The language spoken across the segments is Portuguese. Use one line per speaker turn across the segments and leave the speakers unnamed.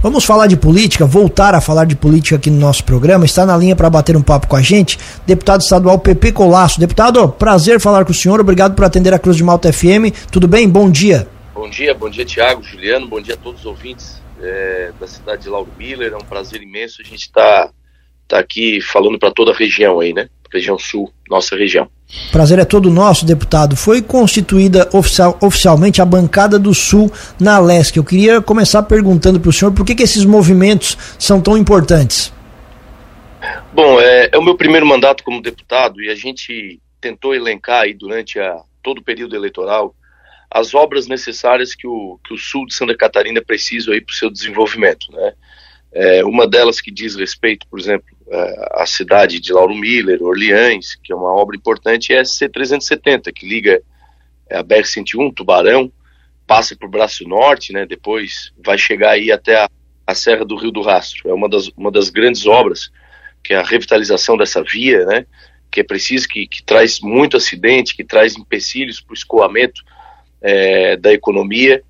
Vamos falar de política, voltar a falar de política aqui no nosso programa. Está na linha para bater um papo com a gente, deputado estadual PP Colasso. Deputado, prazer falar com o senhor. Obrigado por atender a Cruz de Malta FM. Tudo bem? Bom dia.
Bom dia, bom dia, Tiago, Juliano. Bom dia a todos os ouvintes é, da cidade de Lauro Miller. É um prazer imenso a gente estar tá, tá aqui falando para toda a região aí, né? Região Sul, nossa região.
Prazer é todo nosso, deputado. Foi constituída oficial, oficialmente a bancada do Sul na LESC. Eu queria começar perguntando para o senhor por que, que esses movimentos são tão importantes.
Bom, é, é, o meu primeiro mandato como deputado e a gente tentou elencar aí durante a, todo o período eleitoral as obras necessárias que o, que o sul de Santa Catarina precisa para o seu desenvolvimento, né? É, uma delas que diz respeito, por exemplo, à cidade de Lauro Miller, Orleans, que é uma obra importante, é a C-370, que liga a BR-101, Tubarão, passa por Braço Norte, né, depois vai chegar aí até a, a Serra do Rio do Rastro. É uma das, uma das grandes obras, que é a revitalização dessa via, né, que é preciso, que, que traz muito acidente, que traz empecilhos para o escoamento é, da economia.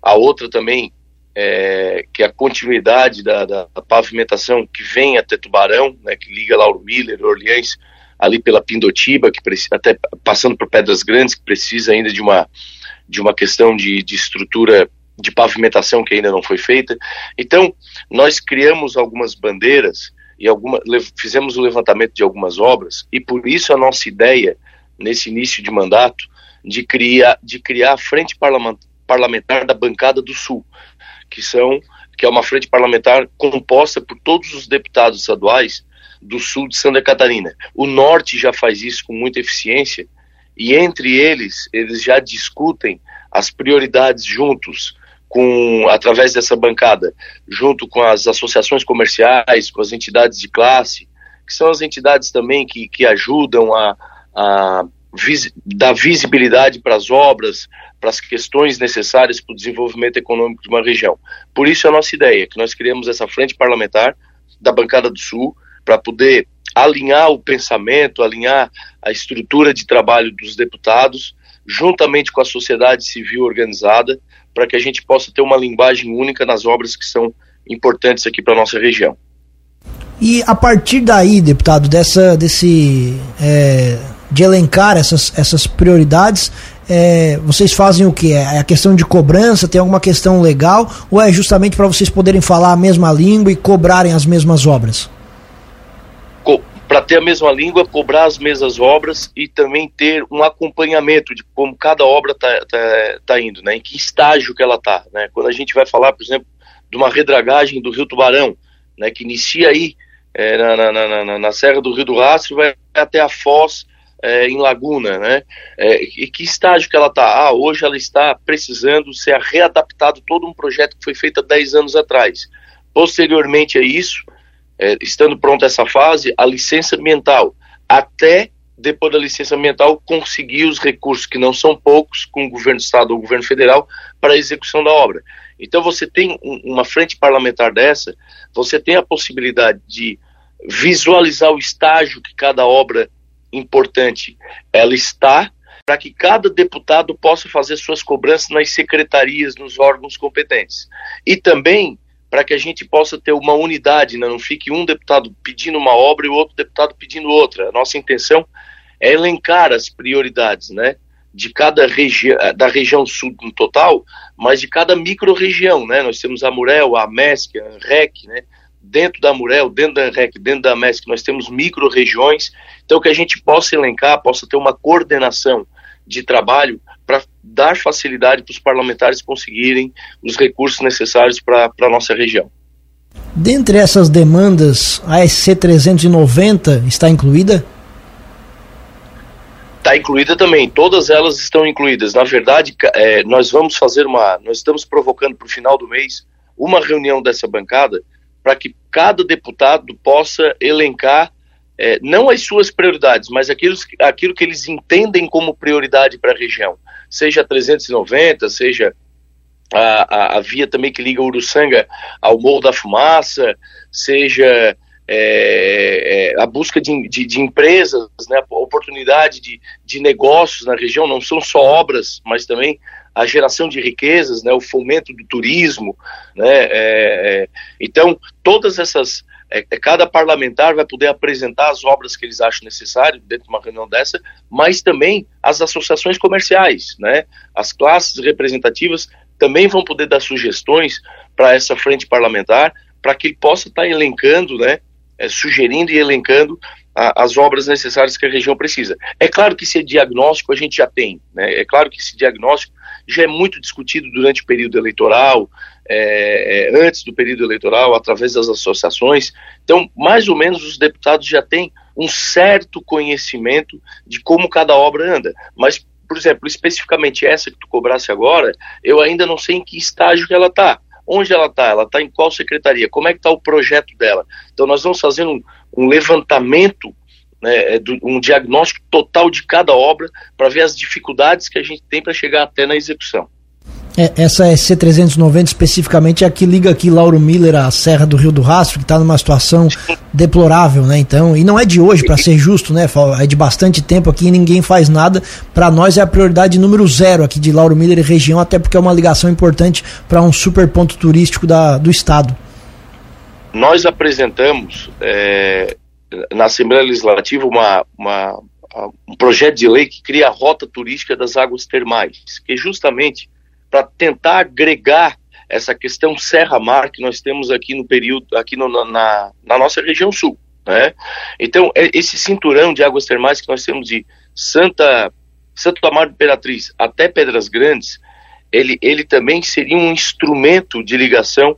A outra também, é, que a continuidade da, da, da, pavimentação que vem até Tubarão, né, que liga Lauro Miller, Orleans, ali pela Pindotiba, que precisa, até passando por Pedras Grandes, que precisa ainda de uma, de uma questão de, de estrutura de pavimentação que ainda não foi feita. Então, nós criamos algumas bandeiras e alguma, fizemos o levantamento de algumas obras, e por isso a nossa ideia, nesse início de mandato, de criar, de criar a frente parlamentar da bancada do Sul, que são que é uma frente parlamentar composta por todos os deputados estaduais do sul de Santa Catarina. O norte já faz isso com muita eficiência e entre eles eles já discutem as prioridades juntos com através dessa bancada, junto com as associações comerciais, com as entidades de classe, que são as entidades também que, que ajudam a, a vis, dar visibilidade para as obras, para as questões necessárias para o desenvolvimento econômico de uma região. Por isso a nossa ideia, que nós criamos essa frente parlamentar da bancada do Sul, para poder alinhar o pensamento, alinhar a estrutura de trabalho dos deputados, juntamente com a sociedade civil organizada, para que a gente possa ter uma linguagem única nas obras que são importantes aqui para a nossa região.
E a partir daí, deputado, dessa, desse é, de elencar essas, essas prioridades, é, vocês fazem o que? É a questão de cobrança? Tem alguma questão legal? Ou é justamente para vocês poderem falar a mesma língua e cobrarem as mesmas obras?
Para ter a mesma língua, cobrar as mesmas obras e também ter um acompanhamento de como cada obra está tá, tá indo, né? em que estágio que ela está. Né? Quando a gente vai falar, por exemplo, de uma redragagem do Rio Tubarão, né, que inicia aí é, na, na, na, na, Serra do Rio do Rastro, vai até a Foz, é, em Laguna, né? É, e que estágio que ela está? Ah, hoje ela está precisando ser readaptado todo um projeto que foi feito há 10 anos atrás. Posteriormente a isso, é, estando pronta essa fase, a licença ambiental. Até depois da licença ambiental, conseguir os recursos, que não são poucos, com o governo do estado ou o governo federal, para a execução da obra. Então você tem um, uma frente parlamentar dessa, você tem a possibilidade de visualizar o estágio que cada obra importante ela está para que cada deputado possa fazer suas cobranças nas secretarias, nos órgãos competentes. E também para que a gente possa ter uma unidade, né? não fique um deputado pedindo uma obra e o outro deputado pedindo outra. A nossa intenção é elencar as prioridades, né? de cada região, da região sul no total, mas de cada micro-região, né? Nós temos a Murel, a MESC, a REC, né? Dentro da Murel, dentro da REC, dentro da MESC, nós temos micro-regiões, então que a gente possa elencar, possa ter uma coordenação de trabalho para dar facilidade para os parlamentares conseguirem os recursos necessários para a nossa região.
Dentre essas demandas, a SC 390 está incluída?
Está incluída também, todas elas estão incluídas. Na verdade, é, nós vamos fazer uma. Nós estamos provocando para o final do mês uma reunião dessa bancada para que cada deputado possa elencar é, não as suas prioridades, mas aquilo, aquilo que eles entendem como prioridade para a região. Seja a 390, seja a, a, a, via também que liga Uruçanga ao Morro da Fumaça, seja é, é, a busca de, de, de, empresas, né, oportunidade de, de negócios na região, não são só obras, mas também a geração de riquezas, né, o fomento do turismo, né, é, é, então todas essas é, é, cada parlamentar vai poder apresentar as obras que eles acham necessário dentro de uma reunião dessa, mas também as associações comerciais, né, as classes representativas também vão poder dar sugestões para essa frente parlamentar, para que ele possa estar tá elencando, né, é, sugerindo e elencando a, as obras necessárias que a região precisa. É claro que esse diagnóstico a gente já tem, né? é claro que esse diagnóstico já é muito discutido durante o período eleitoral, é, é, antes do período eleitoral, através das associações. Então, mais ou menos, os deputados já têm um certo conhecimento de como cada obra anda. Mas, por exemplo, especificamente essa que tu cobrasse agora, eu ainda não sei em que estágio que ela está. Onde ela está? Ela está em qual secretaria? Como é que está o projeto dela? Então, nós vamos fazendo um, um levantamento né, é um diagnóstico total de cada obra para ver as dificuldades que a gente tem para chegar até na execução.
É, essa SC390 especificamente é a que liga aqui Lauro Miller à Serra do Rio do Rastro, que está numa situação deplorável, né? Então, e não é de hoje, para ser justo, né? É de bastante tempo aqui e ninguém faz nada. Para nós é a prioridade número zero aqui de Lauro Miller e região, até porque é uma ligação importante para um super ponto turístico da, do estado.
Nós apresentamos é, na Assembleia Legislativa uma, uma, um projeto de lei que cria a rota turística das águas termais, que é justamente para tentar agregar essa questão Serra-Mar que nós temos aqui no período, aqui no, na, na nossa região sul. Né? Então, é esse cinturão de águas termais que nós temos de Santa, Santo Amaro de Imperatriz até Pedras Grandes, ele, ele também seria um instrumento de ligação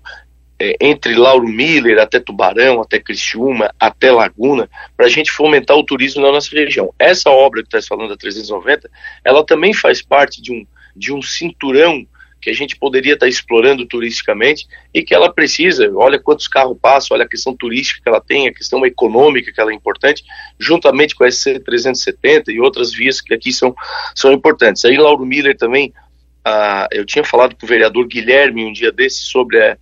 é, entre Lauro Miller até Tubarão, até Criciúma, até Laguna, para a gente fomentar o turismo na nossa região. Essa obra que está falando da 390, ela também faz parte de um, de um cinturão que a gente poderia estar tá explorando turisticamente e que ela precisa, olha quantos carros passam, olha a questão turística que ela tem, a questão econômica que ela é importante, juntamente com a SC370 e outras vias que aqui são, são importantes. Aí Lauro Miller também, ah, eu tinha falado com o vereador Guilherme um dia desse sobre a,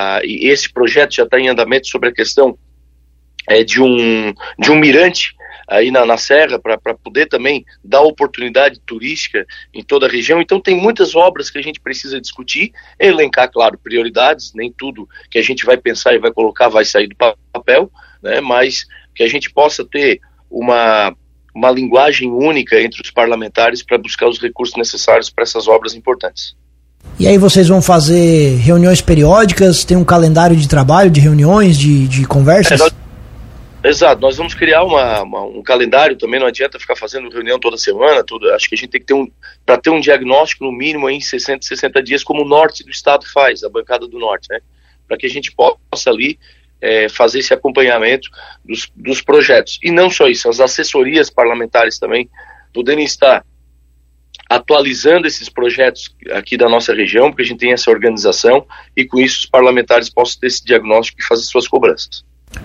ah, e esse projeto já está em andamento sobre a questão é, de, um, de um mirante aí na, na Serra para poder também dar oportunidade turística em toda a região. Então tem muitas obras que a gente precisa discutir, elencar, claro, prioridades, nem tudo que a gente vai pensar e vai colocar vai sair do papel, né, mas que a gente possa ter uma, uma linguagem única entre os parlamentares para buscar os recursos necessários para essas obras importantes.
E aí vocês vão fazer reuniões periódicas, tem um calendário de trabalho, de reuniões, de, de conversas? É, nós,
exato, nós vamos criar uma, uma, um calendário também, não adianta ficar fazendo reunião toda semana, tudo, acho que a gente tem que ter um, para ter um diagnóstico no mínimo em 60, 60 dias, como o norte do estado faz, a bancada do norte, né? Para que a gente possa ali é, fazer esse acompanhamento dos, dos projetos. E não só isso, as assessorias parlamentares também poderem estar atualizando esses projetos aqui da nossa região, porque a gente tem essa organização e com isso os parlamentares possam ter esse diagnóstico e fazer suas cobranças.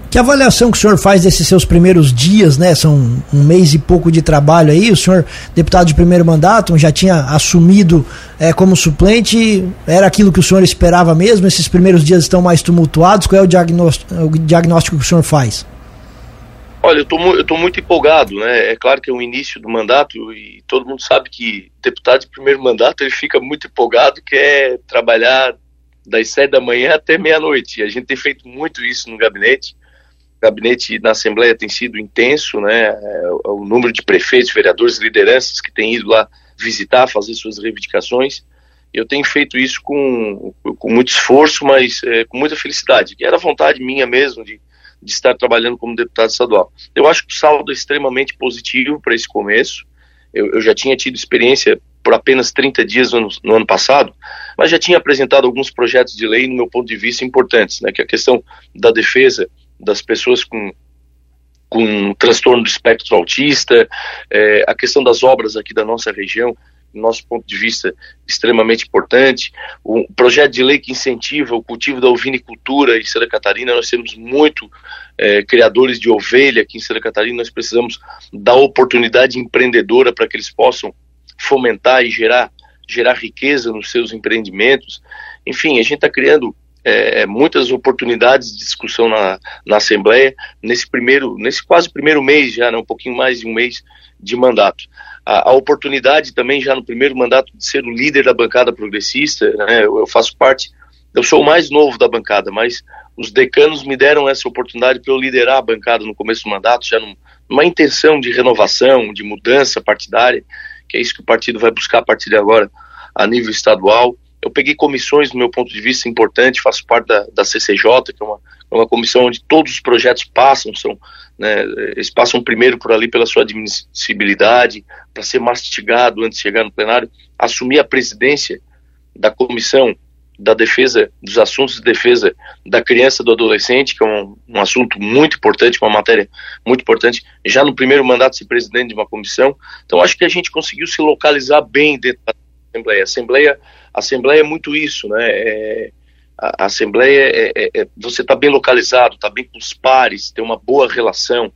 Que avaliação que o senhor faz desses seus primeiros dias, né? São um mês e pouco de trabalho aí. O senhor, deputado de primeiro mandato, já tinha assumido é, como suplente. Era aquilo que o senhor esperava mesmo? Esses primeiros dias estão mais tumultuados? Qual é o diagnóstico, o diagnóstico que o senhor faz?
Olha, eu tô muito empolgado, né? É claro que é o início do mandato e todo mundo sabe que deputado de primeiro mandato ele fica muito empolgado, quer trabalhar das sete da manhã até meia-noite. A gente tem feito muito isso no gabinete. O gabinete na Assembleia tem sido intenso, né? É, o número de prefeitos, vereadores, lideranças que têm ido lá visitar, fazer suas reivindicações. Eu tenho feito isso com, com muito esforço, mas é, com muita felicidade. Que era vontade minha mesmo de de estar trabalhando como deputado estadual. Eu acho que o saldo é extremamente positivo para esse começo. Eu, eu, já tinha tido experiência por apenas 30 dias no, no, ano passado, mas já tinha apresentado alguns projetos de lei, no meu ponto de vista, importantes, né, que é a questão da defesa das pessoas com, com transtorno do espectro autista, é, a questão das obras aqui da nossa região, nosso ponto de vista, extremamente importante. O projeto de lei que incentiva o cultivo da ovinicultura em Santa Catarina, nós temos muito é, criadores de ovelha aqui em Santa Catarina, nós precisamos dar oportunidade empreendedora para que eles possam fomentar e gerar, gerar riqueza nos seus empreendimentos. Enfim, a gente está criando é, muitas oportunidades de discussão na, na Assembleia nesse primeiro, nesse quase primeiro mês já, né, um pouquinho mais de um mês de mandato. A, a, oportunidade também já no primeiro mandato de ser o líder da bancada progressista, né, eu, eu faço parte, eu sou o mais novo da bancada, mas os decanos me deram essa oportunidade para eu liderar a bancada no começo do mandato, já num, numa intenção de renovação, de mudança partidária, que é isso que o partido vai buscar a partir de agora a nível estadual. Eu peguei comissões, do meu ponto de vista, importante, faço parte da, da CCJ, que é uma, é uma comissão onde todos os projetos passam, são, né, eles passam primeiro por ali pela sua admissibilidade, para ser mastigado antes de chegar no plenário. Assumir a presidência da comissão da defesa, dos assuntos de defesa da criança e do adolescente, que é um, um, assunto muito importante, uma matéria muito importante, já no primeiro mandato ser presidente de uma comissão. Então acho que a gente conseguiu se localizar bem dentro da Assembleia. A Assembleia, a Assembleia é muito isso, né? É, a, Assembleia é, é, é você está bem localizado, está bem com os pares, tem uma boa relação.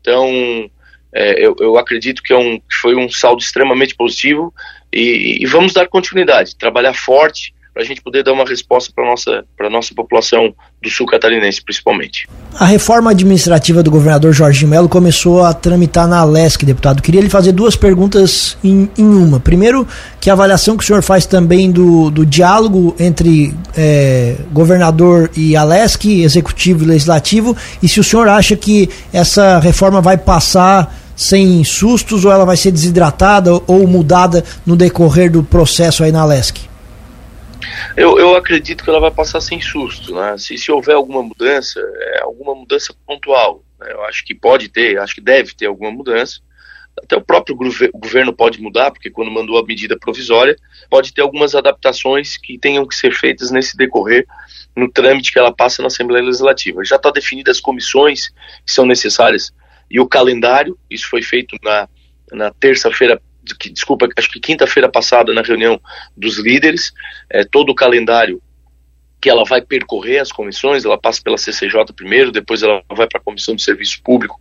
Então é, eu, eu, acredito que, é um, que foi um saldo extremamente positivo e, e vamos dar continuidade, trabalhar forte para a gente poder dar uma resposta para a nossa, nossa população do sul catarinense, principalmente.
A reforma administrativa do governador Jorginho Melo começou a tramitar na Alesc, deputado. Queria lhe fazer duas perguntas em, em, uma. Primeiro, que avaliação que o senhor faz também do, do diálogo entre é, governador e Alesc, executivo e legislativo, e se o senhor acha que essa reforma vai passar sem sustos ou ela vai ser desidratada ou mudada no decorrer do processo aí na Alesc?
Eu, eu acredito que ela vai passar sem susto, né? Se, se houver alguma mudança, é alguma mudança pontual. Né? Eu acho que pode ter, acho que deve ter alguma mudança. Até o próprio governo pode mudar, porque quando mandou a medida provisória, pode ter algumas adaptações que tenham que ser feitas nesse decorrer, no trâmite que ela passa na Assembleia Legislativa. Já está definidas as comissões que são necessárias e o calendário, isso foi feito na, na terça-feira desculpa, acho que quinta-feira passada na reunião dos líderes, é, todo o calendário que ela vai percorrer as comissões, ela passa pela CCJ primeiro, depois ela vai para a Comissão de Serviço Público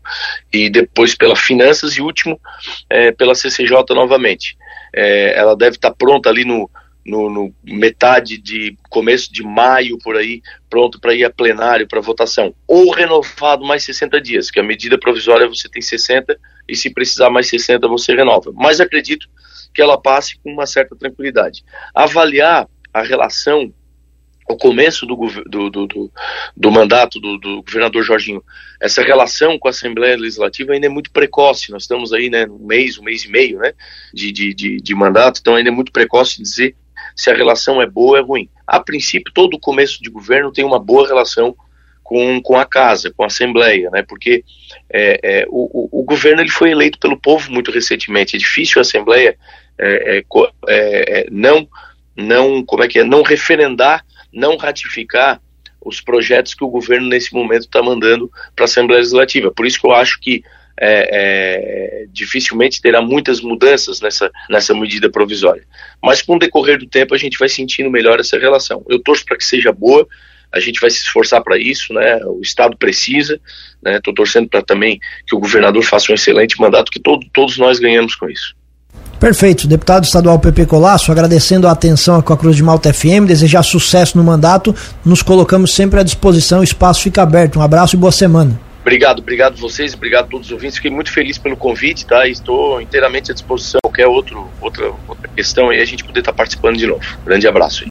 e depois pela Finanças e último é, pela CCJ novamente. É, ela deve estar tá pronta ali no, no, no, metade de começo de maio por aí, pronto para ir a plenário para votação, ou renovado mais 60 dias, que a medida provisória você tem 60 e se precisar mais 60 você renova. Mas acredito que ela passe com uma certa tranquilidade. Avaliar a relação o começo do, do, do, do, mandato do, do, governador Jorginho, essa relação com a Assembleia Legislativa ainda é muito precoce. Nós estamos aí, né, um mês, um mês e meio, né, de, de, de, de mandato, então ainda é muito precoce dizer se a relação é boa ou é ruim. A princípio, todo começo de governo tem uma boa relação com, com a casa, com a Assembleia, né? Porque é, é, o, o, governo ele foi eleito pelo povo muito recentemente. É difícil a Assembleia é, é, é, é, não, não, como é que é, não referendar, não ratificar os projetos que o governo nesse momento está mandando para a Assembleia Legislativa. Por isso que eu acho que é, é, dificilmente terá muitas mudanças nessa, nessa medida provisória. Mas com o decorrer do tempo a gente vai sentindo melhor essa relação. Eu torço para que seja boa, a gente vai se esforçar para isso, né? O Estado precisa, né? Estou torcendo para também que o governador faça um excelente mandato, que todo, todos nós ganhamos com isso.
Perfeito. Deputado estadual Pepe Colasso, agradecendo a atenção com a Cruz de Malta FM, desejar sucesso no mandato, nos colocamos sempre à disposição, o espaço fica aberto. Um abraço e boa semana.
Obrigado, obrigado vocês, obrigado a todos os ouvintes. Fiquei muito feliz pelo convite, tá? Estou inteiramente à disposição. Qualquer outro, outra, outra questão aí, a gente poder estar participando de novo. Grande abraço.